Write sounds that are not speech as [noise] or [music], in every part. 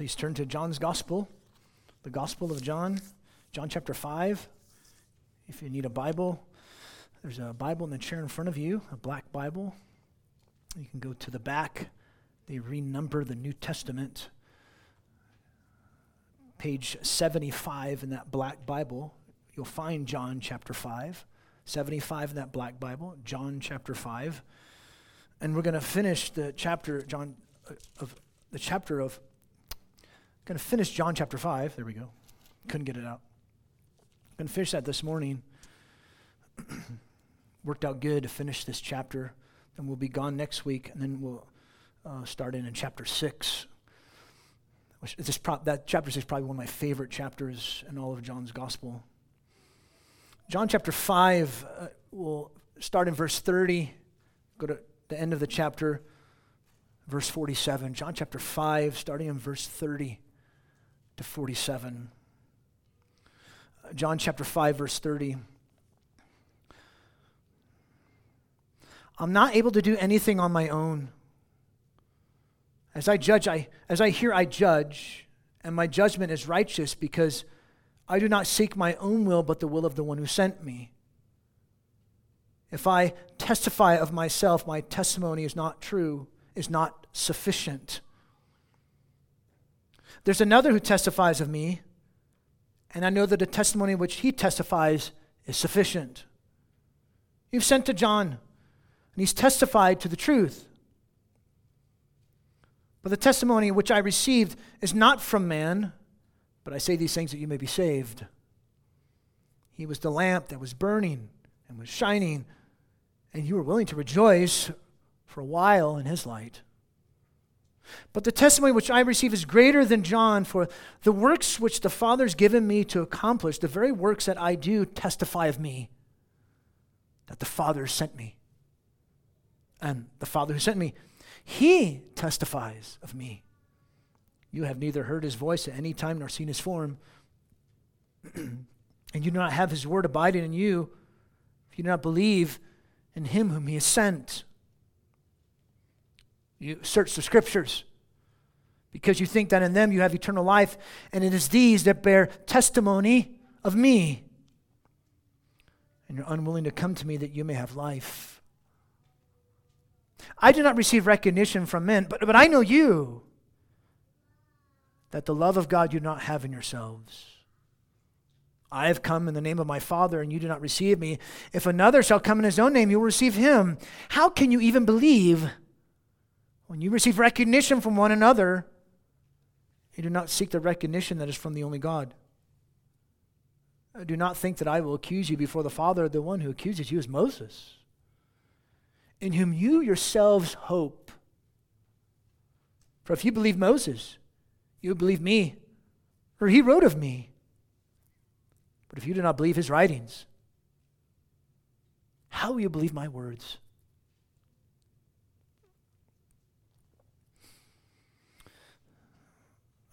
Please turn to John's Gospel, the Gospel of John, John chapter 5. If you need a Bible, there's a Bible in the chair in front of you, a black Bible. You can go to the back. They renumber the New Testament. Page 75 in that black Bible, you'll find John chapter 5. 75 in that black Bible, John chapter 5. And we're going to finish the chapter, John, uh, of the chapter of, going to finish John chapter 5. There we go. Couldn't get it out. Going to finish that this morning. [clears throat] Worked out good to finish this chapter. Then we'll be gone next week, and then we'll uh, start in in chapter 6. Which is pro- that chapter 6 is probably one of my favorite chapters in all of John's gospel. John chapter 5, uh, we'll start in verse 30, go to the end of the chapter, verse 47. John chapter 5, starting in verse 30 to 47. Uh, John chapter 5, verse 30. I'm not able to do anything on my own. As I judge, I, as I hear, I judge, and my judgment is righteous because I do not seek my own will, but the will of the one who sent me. If I testify of myself, my testimony is not true, is not sufficient. There's another who testifies of me, and I know that the testimony which he testifies is sufficient. You've sent to John, and he's testified to the truth. But the testimony which I received is not from man but I say these things that you may be saved. He was the lamp that was burning and was shining, and you were willing to rejoice for a while in his light. But the testimony which I receive is greater than John, for the works which the Father has given me to accomplish, the very works that I do, testify of me, that the Father sent me. And the Father who sent me, he testifies of me. You have neither heard his voice at any time nor seen his form. [clears throat] and you do not have his word abiding in you if you do not believe in him whom he has sent. You search the scriptures because you think that in them you have eternal life, and it is these that bear testimony of me. And you're unwilling to come to me that you may have life. I do not receive recognition from men, but, but I know you that the love of God you do not have in yourselves. I have come in the name of my Father, and you do not receive me. If another shall come in his own name, you will receive him. How can you even believe when you receive recognition from one another? You do not seek the recognition that is from the only God. Do not think that I will accuse you before the Father. The one who accuses you is Moses, in whom you yourselves hope. For if you believe Moses, you believe me, for he wrote of me. But if you do not believe his writings, how will you believe my words?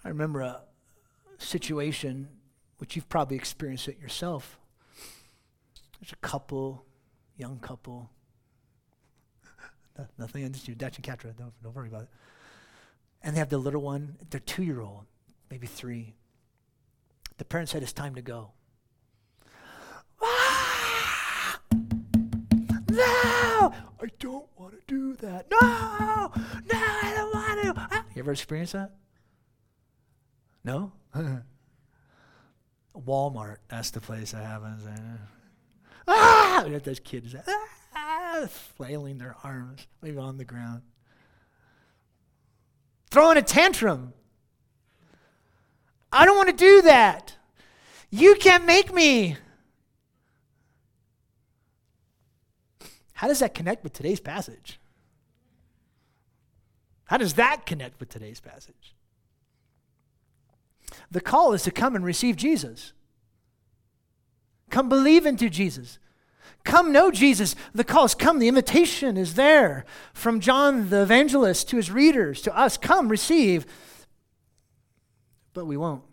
I remember a situation which you've probably experienced it yourself. There's a couple, young couple. Nothing against you, Dutch and Katra. Don't, don't worry about it and they have the little one, their two year old, maybe three. The parent said, It's time to go. Ah! No! I don't want to do that. No! No, I don't want to. Ah! You ever experienced that? No? [laughs] Walmart, that's the place that happens. Ah! Those kids ah! flailing their arms, maybe on the ground throwing a tantrum. I don't want to do that. You can't make me. How does that connect with today's passage? How does that connect with today's passage? The call is to come and receive Jesus. Come believe into Jesus. Come know Jesus. The call is come. The invitation is there from John the evangelist to his readers, to us. Come, receive. But we won't.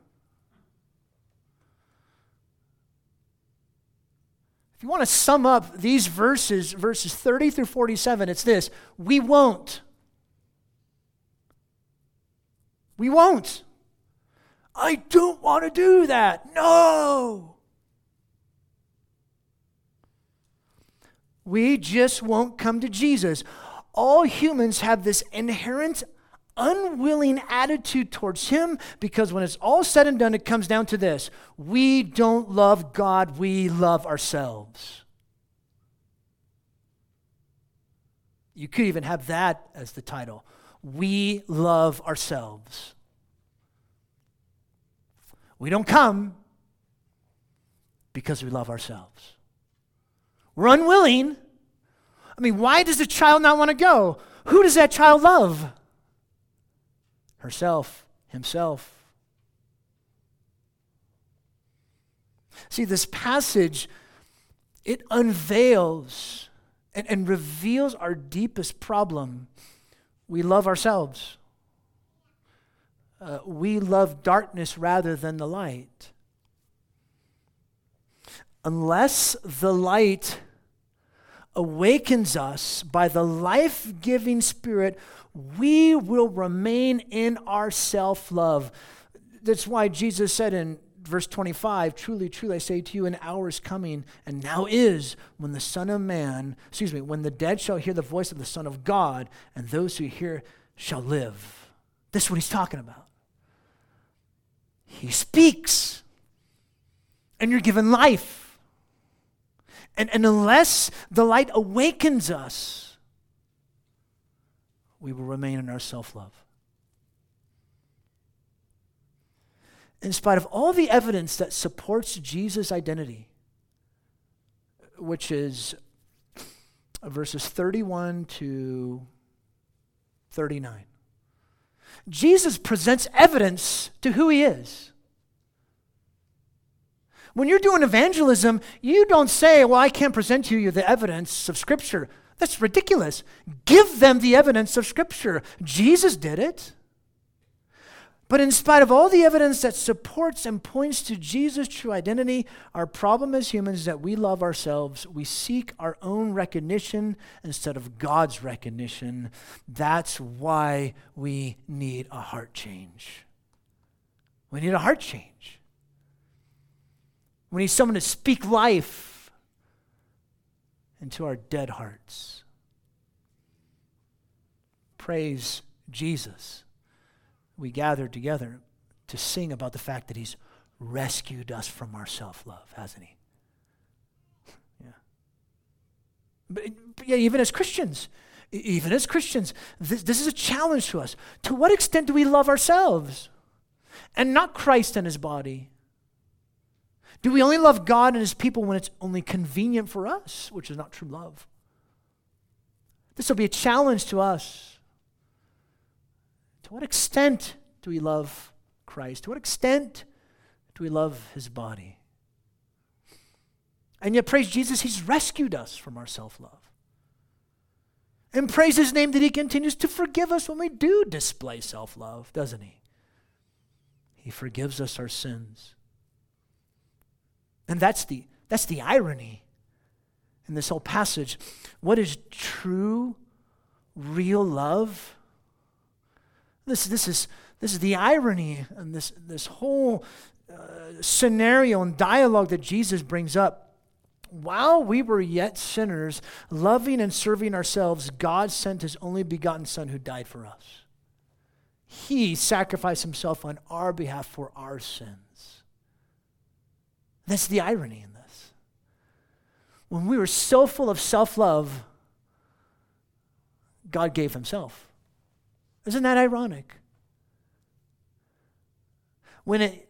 If you want to sum up these verses, verses 30 through 47, it's this we won't. We won't. I don't want to do that. No. We just won't come to Jesus. All humans have this inherent unwilling attitude towards Him because when it's all said and done, it comes down to this we don't love God, we love ourselves. You could even have that as the title. We love ourselves. We don't come because we love ourselves. We're unwilling. I mean, why does the child not want to go? Who does that child love? Herself, himself. See, this passage, it unveils and, and reveals our deepest problem. We love ourselves. Uh, we love darkness rather than the light. Unless the light awakens us by the life giving Spirit, we will remain in our self love. That's why Jesus said in verse 25 Truly, truly, I say to you, an hour is coming, and now is, when the Son of Man, excuse me, when the dead shall hear the voice of the Son of God, and those who hear shall live. This is what he's talking about. He speaks, and you're given life. And, and unless the light awakens us, we will remain in our self love. in spite of all the evidence that supports Jesus' identity, which is verses 31 to 39. Jesus presents evidence to who he is. When you're doing evangelism, you don't say, Well, I can't present to you the evidence of Scripture. That's ridiculous. Give them the evidence of Scripture. Jesus did it. But in spite of all the evidence that supports and points to Jesus' true identity, our problem as humans is that we love ourselves. We seek our own recognition instead of God's recognition. That's why we need a heart change. We need a heart change. We need someone to speak life into our dead hearts. Praise Jesus we gathered together to sing about the fact that He's rescued us from our self love, hasn't He? Yeah. But, but, yeah, even as Christians, even as Christians, this, this is a challenge to us. To what extent do we love ourselves and not Christ and His body? Do we only love God and His people when it's only convenient for us, which is not true love? This will be a challenge to us to what extent do we love Christ? To what extent do we love his body? And yet, praise Jesus, he's rescued us from our self love. And praise his name that he continues to forgive us when we do display self love, doesn't he? He forgives us our sins. And that's the, that's the irony in this whole passage. What is true, real love? This, this, is, this is the irony and this, this whole uh, scenario and dialogue that Jesus brings up. While we were yet sinners, loving and serving ourselves, God sent his only begotten Son who died for us. He sacrificed himself on our behalf for our sins. That's the irony in this. When we were so full of self love, God gave himself. Isn't that ironic? When it,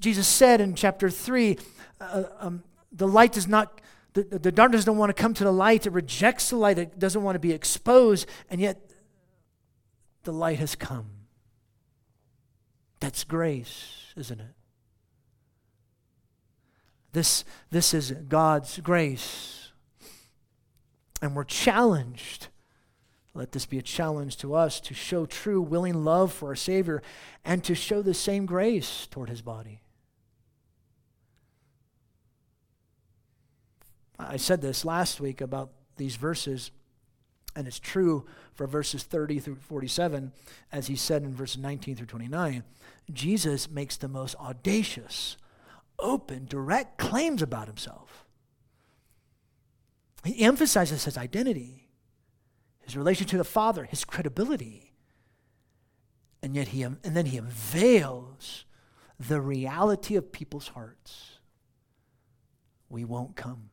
Jesus said in chapter 3, uh, um, the light does not, the, the darkness don't want to come to the light. It rejects the light. It doesn't want to be exposed. And yet, the light has come. That's grace, isn't it? This, this is God's grace. And we're challenged let this be a challenge to us to show true, willing love for our Savior and to show the same grace toward his body. I said this last week about these verses, And it's true for verses 30 through 47, as he said in verses 19 through 29. Jesus makes the most audacious, open, direct claims about himself. He emphasizes his identity, his relation to the Father, his credibility. And yet he and then he unveils the reality of people's hearts. We won't come.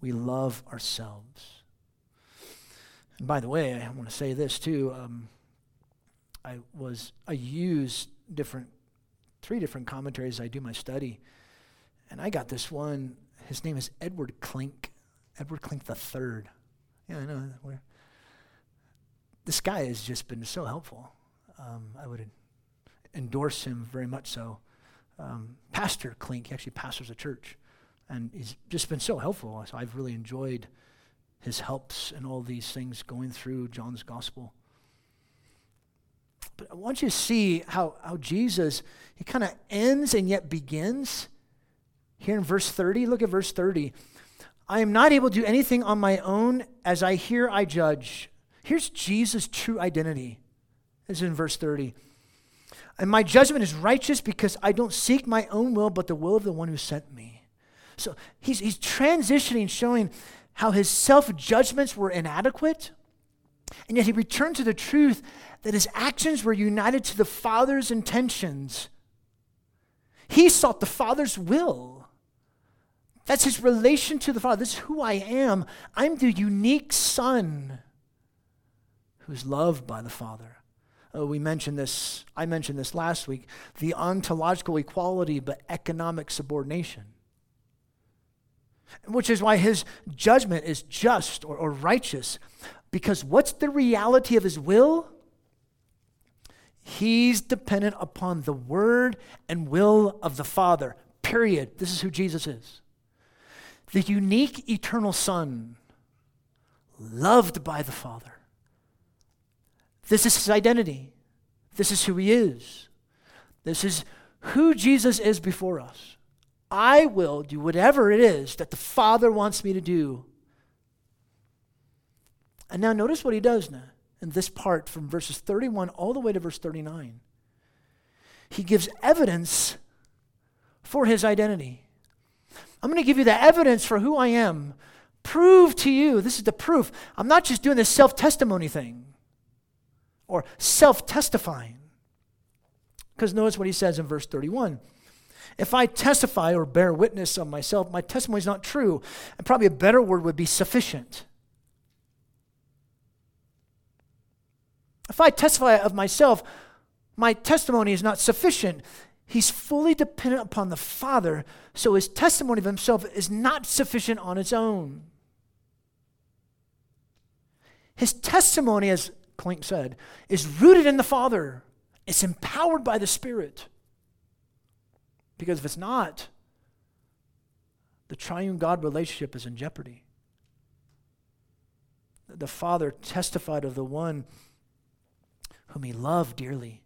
We love ourselves. And by the way, I want to say this too. Um, I was I use different three different commentaries I do my study, and I got this one. His name is Edward Klink, Edward Klink the third. Yeah, I know. Where this guy has just been so helpful. Um, I would endorse him very much so. Um, Pastor Klink, he actually pastors a church, and he's just been so helpful. So I've really enjoyed his helps and all these things going through John's gospel. But I want you to see how, how Jesus, he kind of ends and yet begins. Here in verse 30, look at verse 30. I am not able to do anything on my own. As I hear, I judge. Here's Jesus' true identity. This is in verse 30. And my judgment is righteous because I don't seek my own will, but the will of the one who sent me. So he's, he's transitioning, showing how his self judgments were inadequate. And yet he returned to the truth that his actions were united to the Father's intentions. He sought the Father's will. That's his relation to the Father. This is who I am. I'm the unique Son who's loved by the Father. Oh, we mentioned this, I mentioned this last week the ontological equality, but economic subordination. Which is why his judgment is just or, or righteous. Because what's the reality of his will? He's dependent upon the word and will of the Father. Period. This is who Jesus is. The unique eternal Son, loved by the Father. This is his identity. This is who he is. This is who Jesus is before us. I will do whatever it is that the Father wants me to do. And now notice what he does now in this part from verses 31 all the way to verse 39. He gives evidence for his identity. I'm going to give you the evidence for who I am. Prove to you, this is the proof. I'm not just doing this self testimony thing or self testifying. Because notice what he says in verse 31. If I testify or bear witness of myself, my testimony is not true. And probably a better word would be sufficient. If I testify of myself, my testimony is not sufficient. He's fully dependent upon the Father, so his testimony of himself is not sufficient on its own. His testimony, as Klink said, is rooted in the Father, it's empowered by the Spirit. Because if it's not, the triune God relationship is in jeopardy. The Father testified of the one whom he loved dearly,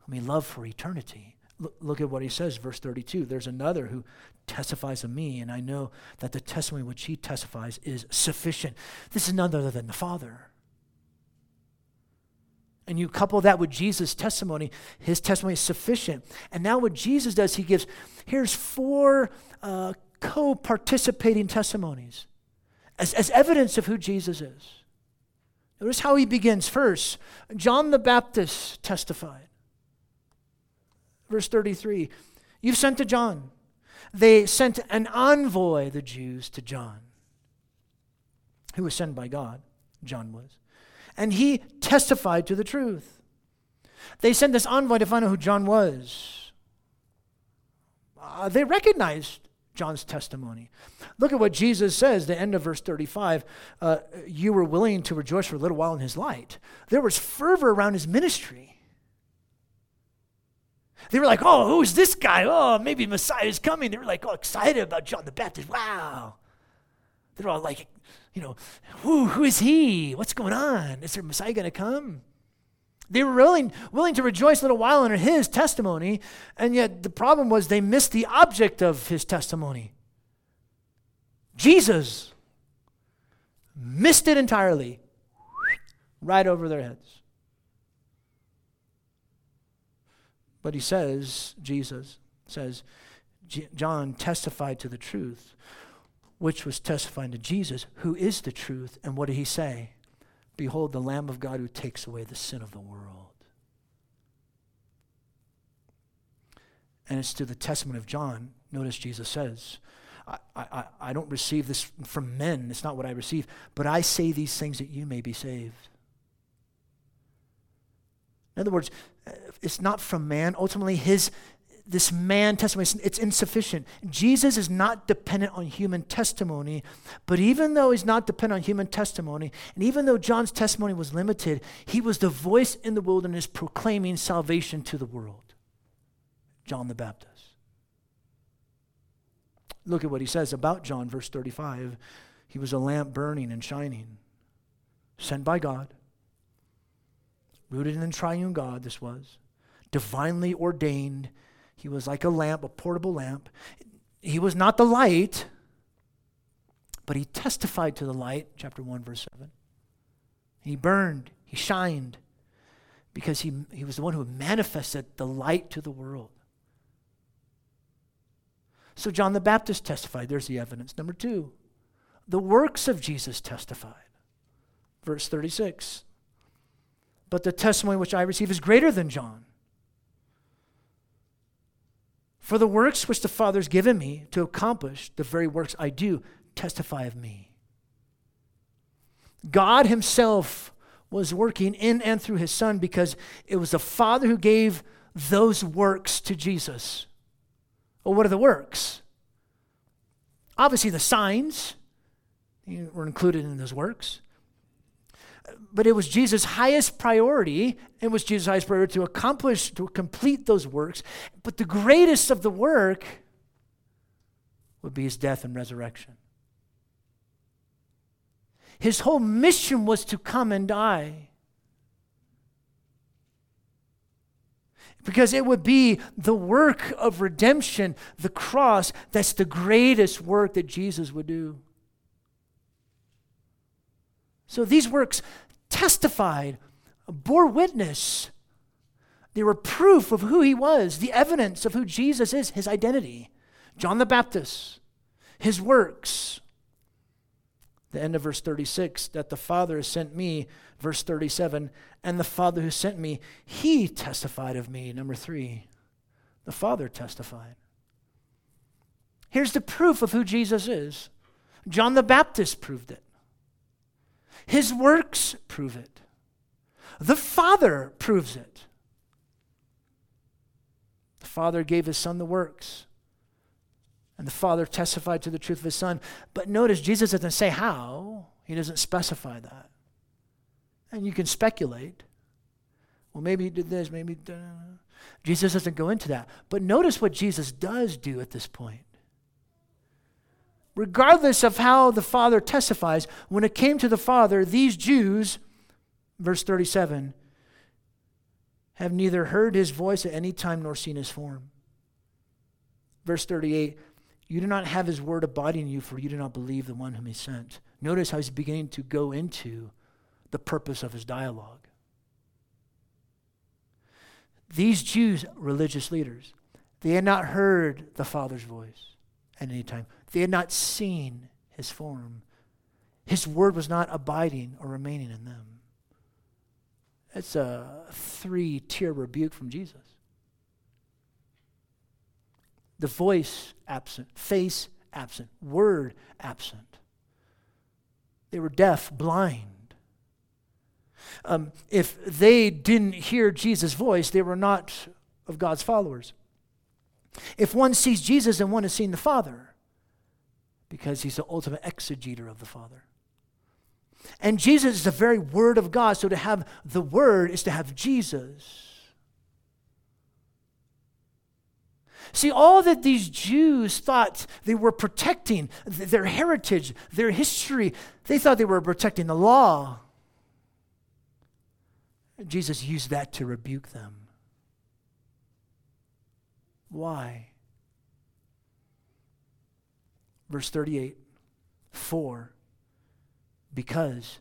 whom he loved for eternity. Look, at what he says, verse 32. There's another who testifies of me, and I know that the testimony which he testifies is sufficient. This is none other than the Father. And you couple that with Jesus' testimony, his testimony is sufficient. And now, what Jesus does, he gives here's four uh, co participating testimonies as, as evidence of who Jesus is. Notice how he begins. First, John the Baptist testified. Verse 33 You've sent to John. They sent an envoy, the Jews, to John, who was sent by God. John was. And he testified to the truth. They sent this envoy to find out who John was. Uh, they recognized John's testimony. Look at what Jesus says, the end of verse 35. Uh, you were willing to rejoice for a little while in his light. There was fervor around his ministry. They were like, oh, who's this guy? Oh, maybe Messiah is coming. They were like, oh, excited about John the Baptist. Wow. They're all like, you know, who, who is he? What's going on? Is there Messiah going to come? They were willing, willing to rejoice a little while under his testimony, and yet the problem was they missed the object of his testimony Jesus. missed it entirely, right over their heads. But he says, Jesus says, John testified to the truth, which was testifying to Jesus, who is the truth. And what did he say? Behold, the Lamb of God who takes away the sin of the world. And it's to the testimony of John. Notice Jesus says, I, I, I don't receive this from men. It's not what I receive. But I say these things that you may be saved. In other words, it's not from man. Ultimately, his this man testimony it's insufficient. Jesus is not dependent on human testimony, but even though he's not dependent on human testimony, and even though John's testimony was limited, he was the voice in the wilderness proclaiming salvation to the world. John the Baptist. Look at what he says about John, verse 35. He was a lamp burning and shining, sent by God, rooted in the triune God, this was, divinely ordained. He was like a lamp, a portable lamp. He was not the light, but he testified to the light, chapter 1, verse 7. He burned, he shined, because he, he was the one who manifested the light to the world. So John the Baptist testified. There's the evidence. Number two, the works of Jesus testified. Verse 36. But the testimony which I receive is greater than John. For the works which the Father has given me to accomplish, the very works I do, testify of me. God Himself was working in and through His Son because it was the Father who gave those works to Jesus. Well, what are the works? Obviously, the signs were included in those works. But it was Jesus' highest priority. It was Jesus' highest priority to accomplish, to complete those works. But the greatest of the work would be his death and resurrection. His whole mission was to come and die. because it would be the work of redemption, the cross, that's the greatest work that Jesus would do. So these works testified, bore witness. They were proof of who he was, the evidence of who Jesus is, his identity. John the Baptist, his works. The end of verse 36 that the Father has sent me Verse 37 And the Father who sent me, he testified of me. Number three, the Father testified. Here's the proof of who Jesus is John the Baptist proved it, his works prove it, the Father proves it. The Father gave his Son the works. And the Father testified to the truth of his Son. But notice, Jesus doesn't say how, he doesn't specify that. And you can speculate. Well, maybe he did this, maybe. Jesus doesn't go into that. But notice what Jesus does do at this point. Regardless of how the Father testifies, when it came to the Father, these Jews, verse 37, have neither heard his voice at any time nor seen his form. Verse 38, you do not have his word abiding in you, for you do not believe the one whom he sent. Notice how he's beginning to go into the purpose of his dialogue. These Jews, religious leaders, they had not heard the Father's voice at any time. They had not seen his form. His word was not abiding or remaining in them. It's a three tier rebuke from Jesus. The voice absent, face absent, word absent. They were deaf, blind. Um, if they didn't hear Jesus' voice, they were not of God's followers. If one sees Jesus, then one has seen the Father, because he's the ultimate exegeter of the Father. And Jesus is the very Word of God, so to have the Word is to have Jesus. See, all that these Jews thought they were protecting, their heritage, their history, they thought they were protecting the law. Jesus used that to rebuke them. Why? Verse 38 4. because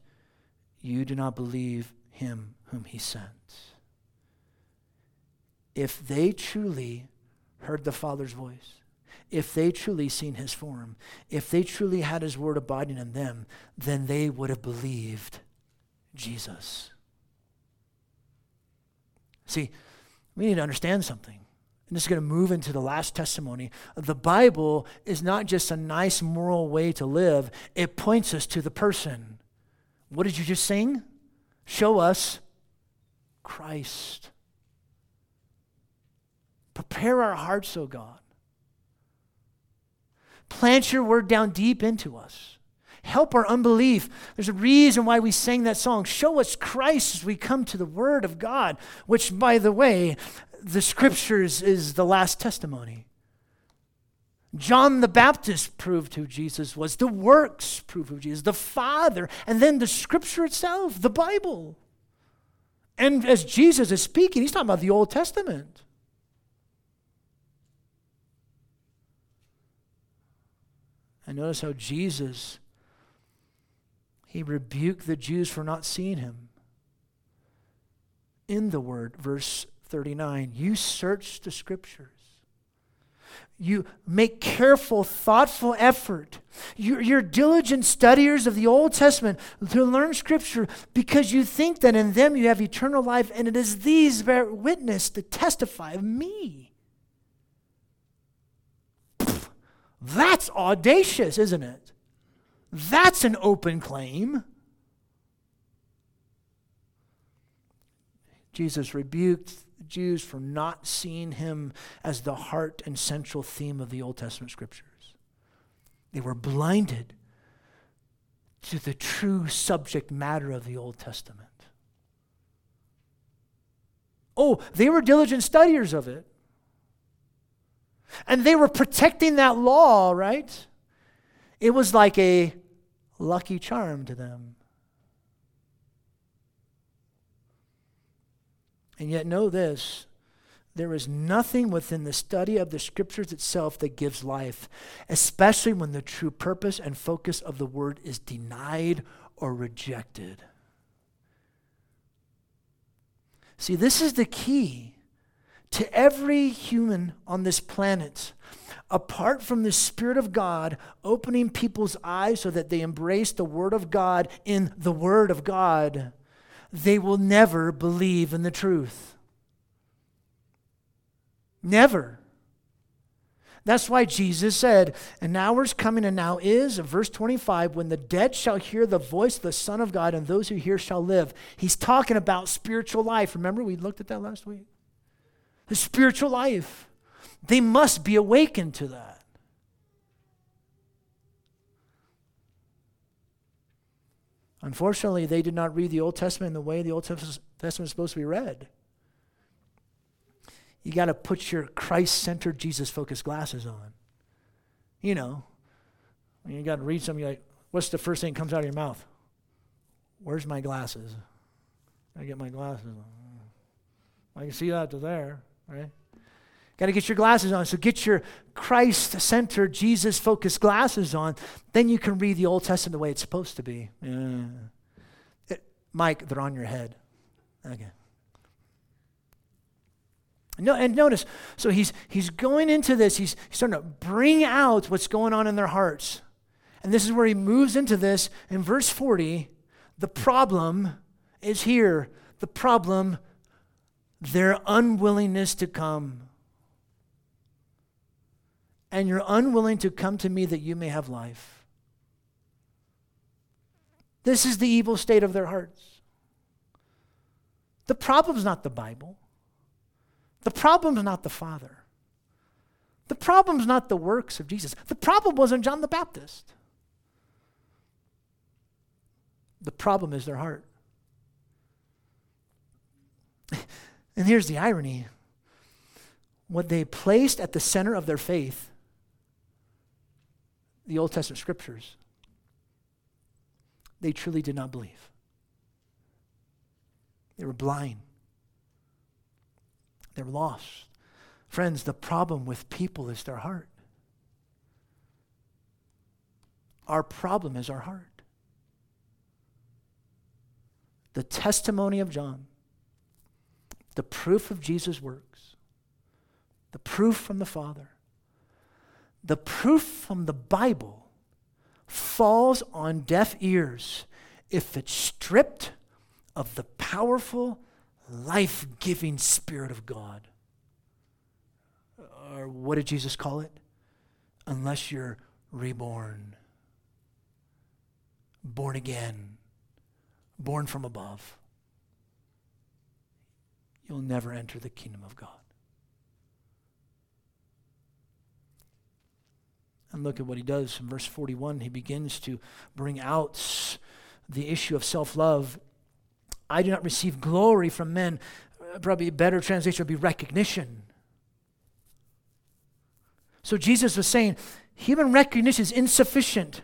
you do not believe him whom he sent. If they truly heard the Father's voice, if they truly seen his form, if they truly had his word abiding in them, then they would have believed Jesus. See, we need to understand something. And this is going to move into the last testimony. The Bible is not just a nice moral way to live, it points us to the person. What did you just sing? Show us Christ. Prepare our hearts, O oh God. Plant your word down deep into us. Help our unbelief. There's a reason why we sang that song. Show us Christ as we come to the word of God, which, by the way, the scriptures is the last testimony. John the Baptist proved who Jesus was. The works prove who Jesus, the Father, and then the scripture itself, the Bible. And as Jesus is speaking, he's talking about the Old Testament. And notice how Jesus, he rebuked the Jews for not seeing him. In the word, verse 39, you search the scriptures. You make careful, thoughtful effort. You're, you're, diligent studiers of the Old Testament to learn Scripture because you think that in them you have eternal life, and it is these bear witness to testify of me. That's audacious, isn't it? That's an open claim. Jesus rebuked Jews for not seeing him as the heart and central theme of the Old Testament scriptures. They were blinded to the true subject matter of the Old Testament. Oh, they were diligent studiers of it. And they were protecting that law, right? It was like a lucky charm to them. And yet, know this there is nothing within the study of the scriptures itself that gives life, especially when the true purpose and focus of the word is denied or rejected. See, this is the key to every human on this planet. Apart from the Spirit of God opening people's eyes so that they embrace the Word of God in the Word of God, they will never believe in the truth. Never. That's why Jesus said, An hour's coming, and now is, verse 25, when the dead shall hear the voice of the Son of God, and those who hear shall live. He's talking about spiritual life. Remember, we looked at that last week? The spiritual life. They must be awakened to that. Unfortunately, they did not read the Old Testament in the way the Old Testament is supposed to be read. You got to put your Christ centered, Jesus focused glasses on. You know, you got to read something like, what's the first thing that comes out of your mouth? Where's my glasses? I get my glasses on. I can see that to there, right? Got to get your glasses on. So get your Christ centered, Jesus focused glasses on. Then you can read the Old Testament the way it's supposed to be. Yeah. It, Mike, they're on your head. Okay. No, and notice, so he's he's going into this, he's, he's starting to bring out what's going on in their hearts. And this is where he moves into this in verse 40. The problem is here. The problem, their unwillingness to come and you're unwilling to come to me that you may have life. This is the evil state of their hearts. The problem's not the Bible. The problem's not the Father. The problem's not the works of Jesus. The problem wasn't John the Baptist. The problem is their heart. [laughs] And here's the irony what they placed at the center of their faith the Old Testament scriptures, they truly did not believe. They were blind. They were lost. Friends, the problem with people is their heart. Our problem is our heart. the testimony of John, the proof of Jesus' works, the proof from the Father, the proof from the Bible falls on deaf ears if it's stripped of the powerful, life giving Spirit of God. Or what did Jesus call it? Unless you're reborn, born again, born from above, you'll never enter the kingdom of God. And look at what he does in verse 41. He begins to bring out the issue of self love. I do not receive glory from men. Uh, probably a better translation would be recognition. So Jesus was saying, human recognition is insufficient.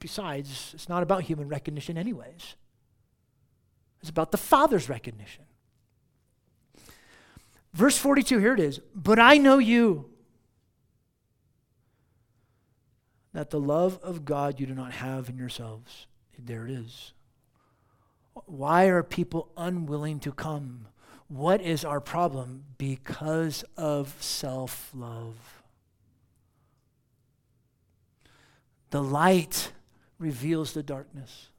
Besides, it's not about human recognition, anyways. It's about the Father's recognition. Verse 42, here it is. But I know you, that the love of God you do not have in yourselves. There it is. Why are people unwilling to come? What is our problem? Because of self love. The light reveals the darkness.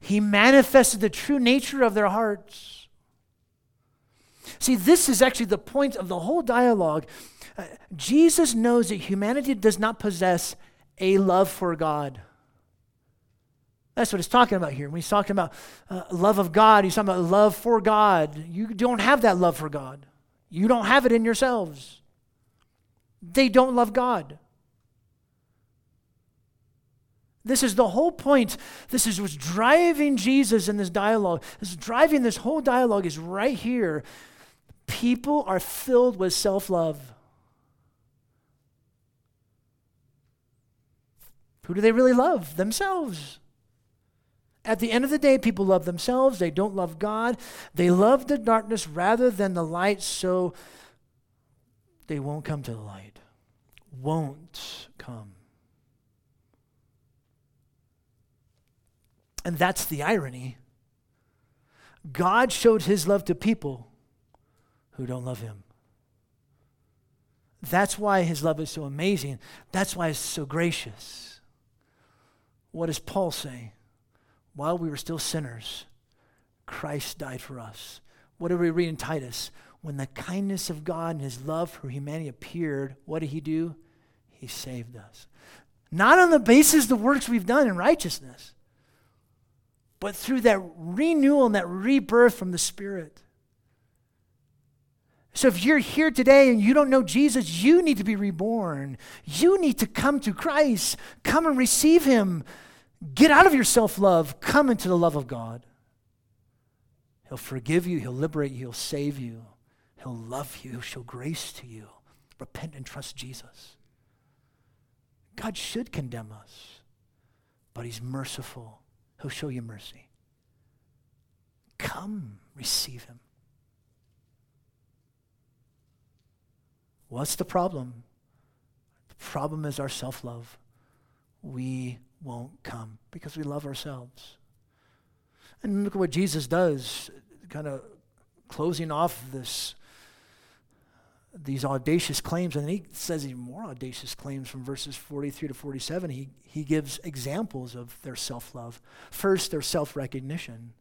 He manifested the true nature of their hearts. See, this is actually the point of the whole dialogue. Uh, Jesus knows that humanity does not possess a love for God. That's what he's talking about here. When he's talking about uh, love of God, he's talking about love for God. You don't have that love for God. You don't have it in yourselves. They don't love God. This is the whole point. This is what's driving Jesus in this dialogue. This is driving this whole dialogue is right here. People are filled with self love. Who do they really love? Themselves. At the end of the day, people love themselves. They don't love God. They love the darkness rather than the light, so they won't come to the light. Won't come. And that's the irony. God showed his love to people who don't love him. That's why his love is so amazing. That's why it's so gracious. What does Paul say? While we were still sinners, Christ died for us. What do we read in Titus? When the kindness of God and his love for humanity appeared, what did he do? He saved us. Not on the basis of the works we've done in righteousness, but through that renewal and that rebirth from the Spirit. So if you're here today and you don't know Jesus, you need to be reborn. You need to come to Christ. Come and receive Him. Get out of your self love. Come into the love of God. He'll forgive you, He'll liberate you, He'll save you, He'll love you, He'll show grace to you. Repent and trust Jesus. God should condemn us, but He's merciful. He'll show you mercy. Come, receive him. What's the problem? The problem is our self love. We won't come because we love ourselves. And look at what Jesus does, kind of closing off this these audacious claims, and he says even more audacious claims from verses 43 to 47. He, he gives examples of their self love. First, their self recognition.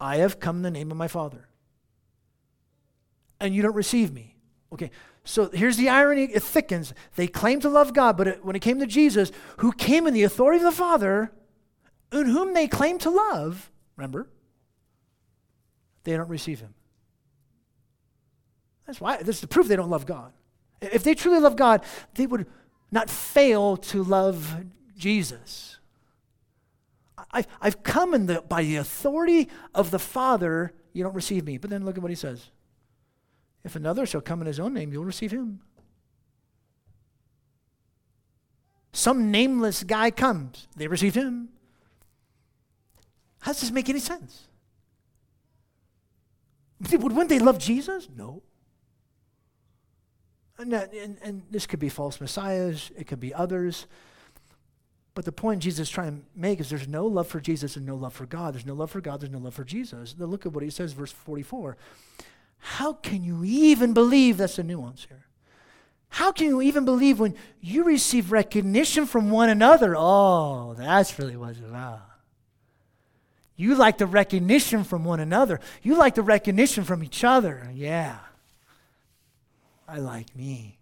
I have come in the name of my Father, and you don't receive me. Okay, so here's the irony it thickens. They claim to love God, but it, when it came to Jesus, who came in the authority of the Father, and whom they claim to love, remember, they don't receive him. That's why this is the proof they don't love God. If they truly love God, they would not fail to love Jesus. I, I've come in the, by the authority of the Father, you don't receive me. But then look at what he says. If another shall come in his own name, you'll receive him. Some nameless guy comes, they receive him. How does this make any sense? Wouldn't they love Jesus? No. And, and, and this could be false messiahs, it could be others. But the point Jesus is trying to make is there's no love for Jesus and no love for God. There's no love for God, there's no love for Jesus. Now look at what he says, verse 44. How can you even believe? That's the nuance here. How can you even believe when you receive recognition from one another? Oh, that's really what about. You like the recognition from one another. You like the recognition from each other. Yeah. I like me.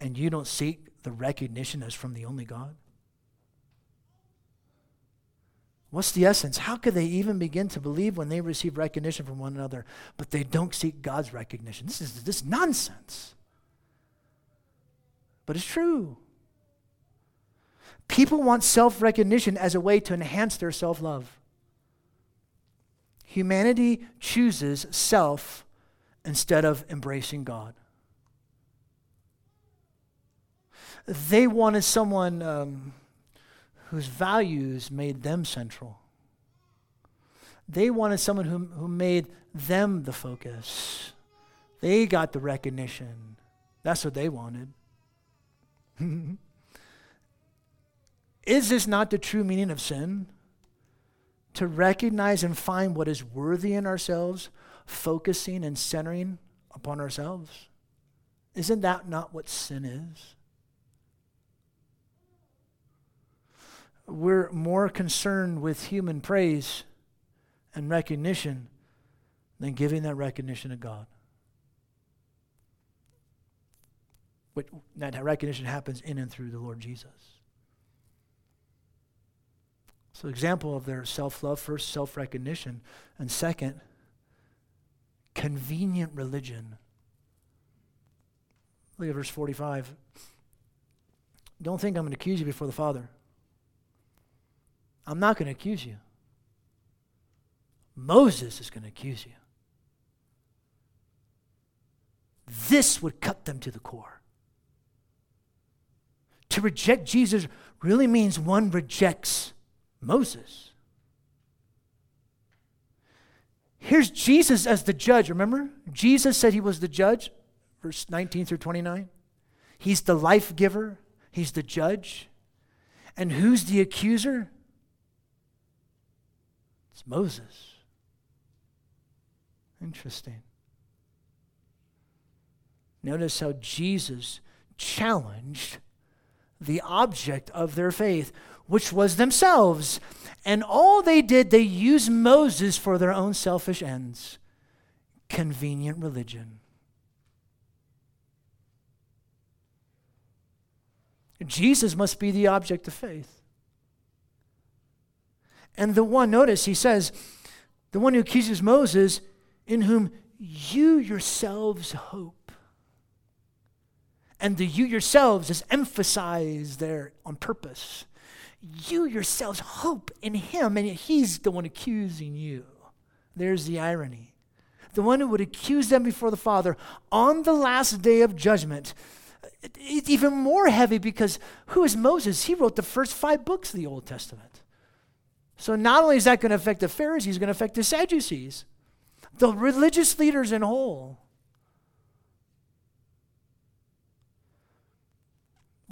And you don't seek the recognition as from the only God? What's the essence? How could they even begin to believe when they receive recognition from one another, but they don't seek God's recognition? This is this nonsense. But it's true. People want self recognition as a way to enhance their self love. Humanity chooses self instead of embracing God. They wanted someone. Um, whose values made them central. They wanted someone who, who made them the focus. They got the recognition. That's what they wanted. [laughs] is this not the true meaning of sin? To recognize and find what is worthy in ourselves, focusing and centering upon ourselves. Isn't that not what sin is? We're more concerned with human praise and recognition than giving that recognition to God. That recognition happens in and through the Lord Jesus. So, example of their self love first, self recognition, and second, convenient religion. Look at verse 45. Don't think I'm going to accuse you before the Father. I'm not going to accuse you. Moses is going to accuse you. This would cut them to the core. To reject Jesus really means one rejects Moses. Here's Jesus as the judge. Remember? Jesus said he was the judge, verse 19 through 29. He's the life giver, he's the judge. And who's the accuser? It's Moses. Interesting. Notice how Jesus challenged the object of their faith, which was themselves. And all they did, they used Moses for their own selfish ends. Convenient religion. Jesus must be the object of faith. And the one, notice, he says, the one who accuses Moses, in whom you yourselves hope. And the you yourselves is emphasized there on purpose. You yourselves hope in him, and he's the one accusing you. There's the irony. The one who would accuse them before the Father on the last day of judgment. It's even more heavy because who is Moses? He wrote the first five books of the Old Testament. So not only is that going to affect the Pharisees, it's going to affect the Sadducees, the religious leaders in whole.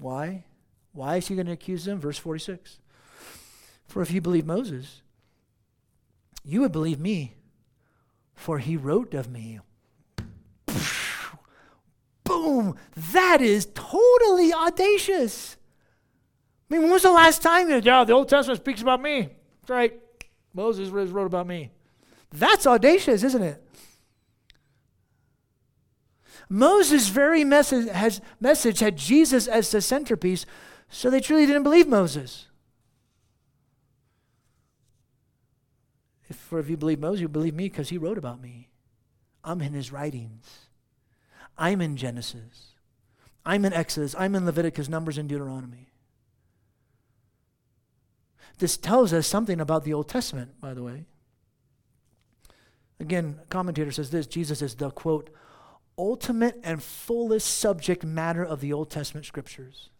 Why? Why is he going to accuse them? Verse 46. For if you believe Moses, you would believe me, for he wrote of me. Boom! That is totally audacious. I mean, when was the last time that, yeah, the Old Testament speaks about me? Right. Moses wrote about me. That's audacious, isn't it? Moses' very message, has, message had Jesus as the centerpiece, so they truly didn't believe Moses. If, for if you believe Moses, you believe me because he wrote about me. I'm in his writings. I'm in Genesis. I'm in Exodus. I'm in Leviticus, Numbers, and Deuteronomy. This tells us something about the Old Testament, by the way. Again, a commentator says this Jesus is the quote, ultimate and fullest subject matter of the Old Testament scriptures.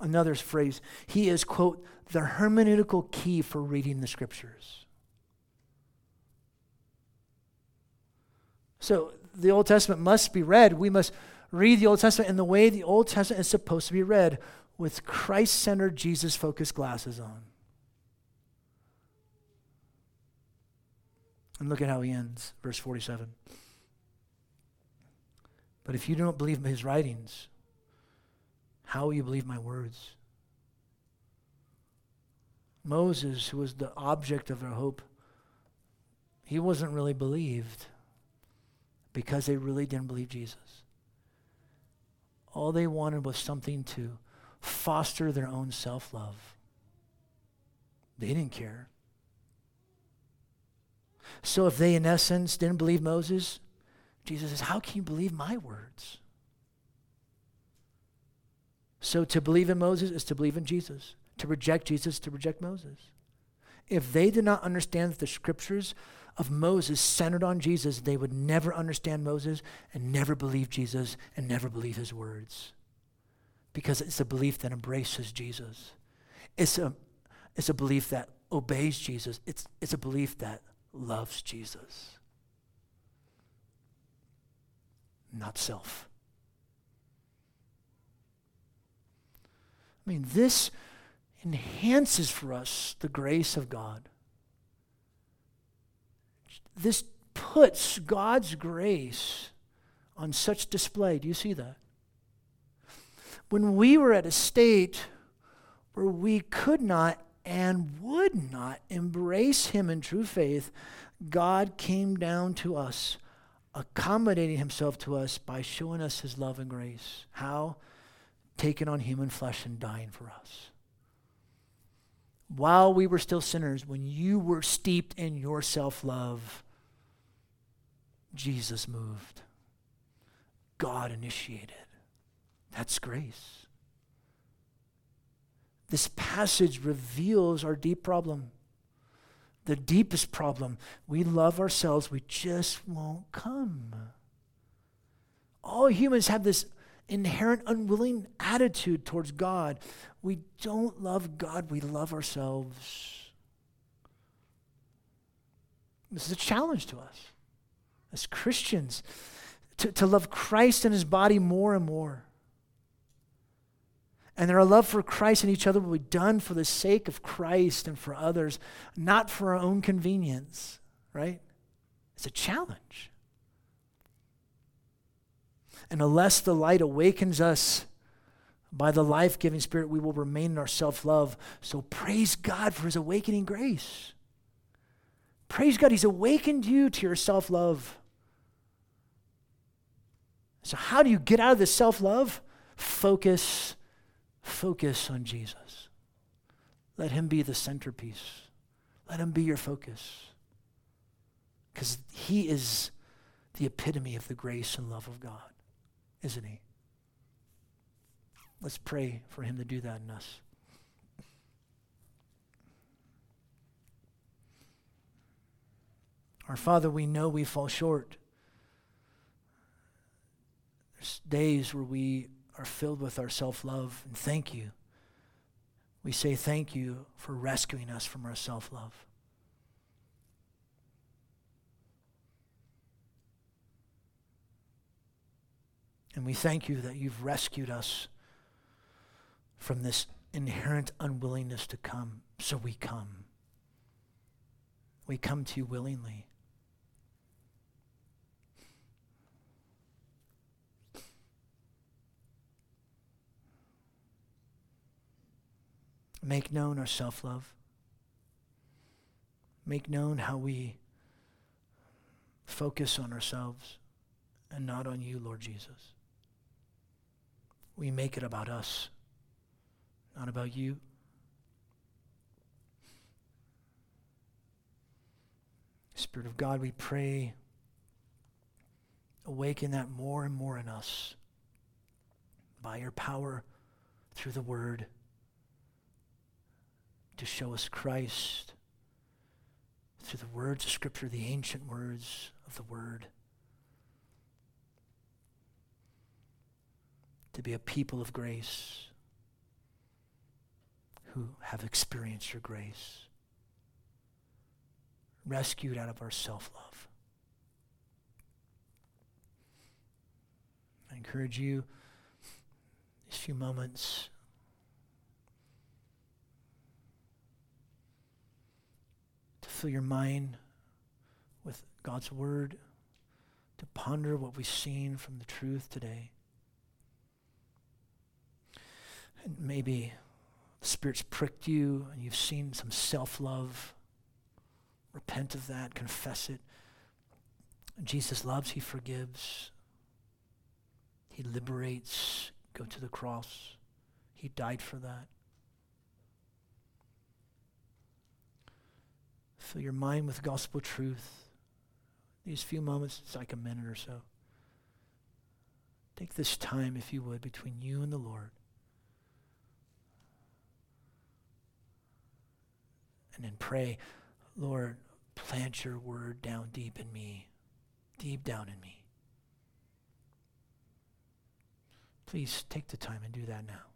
Another phrase, he is, quote, the hermeneutical key for reading the scriptures. So the Old Testament must be read. We must read the Old Testament in the way the Old Testament is supposed to be read with Christ centered, Jesus focused glasses on. And look at how he ends, verse 47. But if you don't believe his writings, how will you believe my words? Moses, who was the object of their hope, he wasn't really believed because they really didn't believe Jesus. All they wanted was something to foster their own self love. They didn't care. So, if they, in essence, didn't believe Moses, Jesus says, How can you believe my words? So, to believe in Moses is to believe in Jesus. To reject Jesus, to reject Moses. If they did not understand that the scriptures of Moses centered on Jesus, they would never understand Moses and never believe Jesus and never believe his words. Because it's a belief that embraces Jesus. It's a, it's a belief that obeys Jesus. It's, it's a belief that loves Jesus, not self. I mean, this enhances for us the grace of God. This puts God's grace on such display. Do you see that? When we were at a state where we could not and would not embrace Him in true faith, God came down to us, accommodating Himself to us by showing us His love and grace. How? Taking on human flesh and dying for us while we were still sinners, when you were steeped in your self love, Jesus moved. God initiated. That's grace. This passage reveals our deep problem. The deepest problem. We love ourselves, we just won't come. All humans have this inherent unwilling attitude towards God. We don't love God, we love ourselves. This is a challenge to us as Christians to, to love Christ and his body more and more. And that our love for Christ and each other will be done for the sake of Christ and for others, not for our own convenience, right? It's a challenge. And unless the light awakens us by the life giving Spirit, we will remain in our self love. So praise God for His awakening grace. Praise God, He's awakened you to your self love. So, how do you get out of this self love? Focus, focus on Jesus. Let Him be the centerpiece, let Him be your focus. Because He is the epitome of the grace and love of God isn't he? Let's pray for him to do that in us. Our Father, we know we fall short. There's days where we are filled with our self love, and thank you. We say thank you for rescuing us from our self love. And we thank you that you've rescued us from this inherent unwillingness to come. So we come. We come to you willingly. Make known our self love. Make known how we focus on ourselves and not on you, Lord Jesus we make it about us, not about you. Spirit of God, we pray, awaken that more and more in us by your power through the word to show us Christ through the words of Scripture, the ancient words of the word. to be a people of grace who have experienced your grace, rescued out of our self love. I encourage you these few moments. Fill your mind with God's word, to ponder what we've seen from the truth today. And maybe the Spirit's pricked you and you've seen some self love. Repent of that, confess it. Jesus loves, He forgives, He liberates. Go to the cross. He died for that. Fill your mind with gospel truth. These few moments, it's like a minute or so. Take this time, if you would, between you and the Lord. And then pray, Lord, plant your word down deep in me, deep down in me. Please take the time and do that now.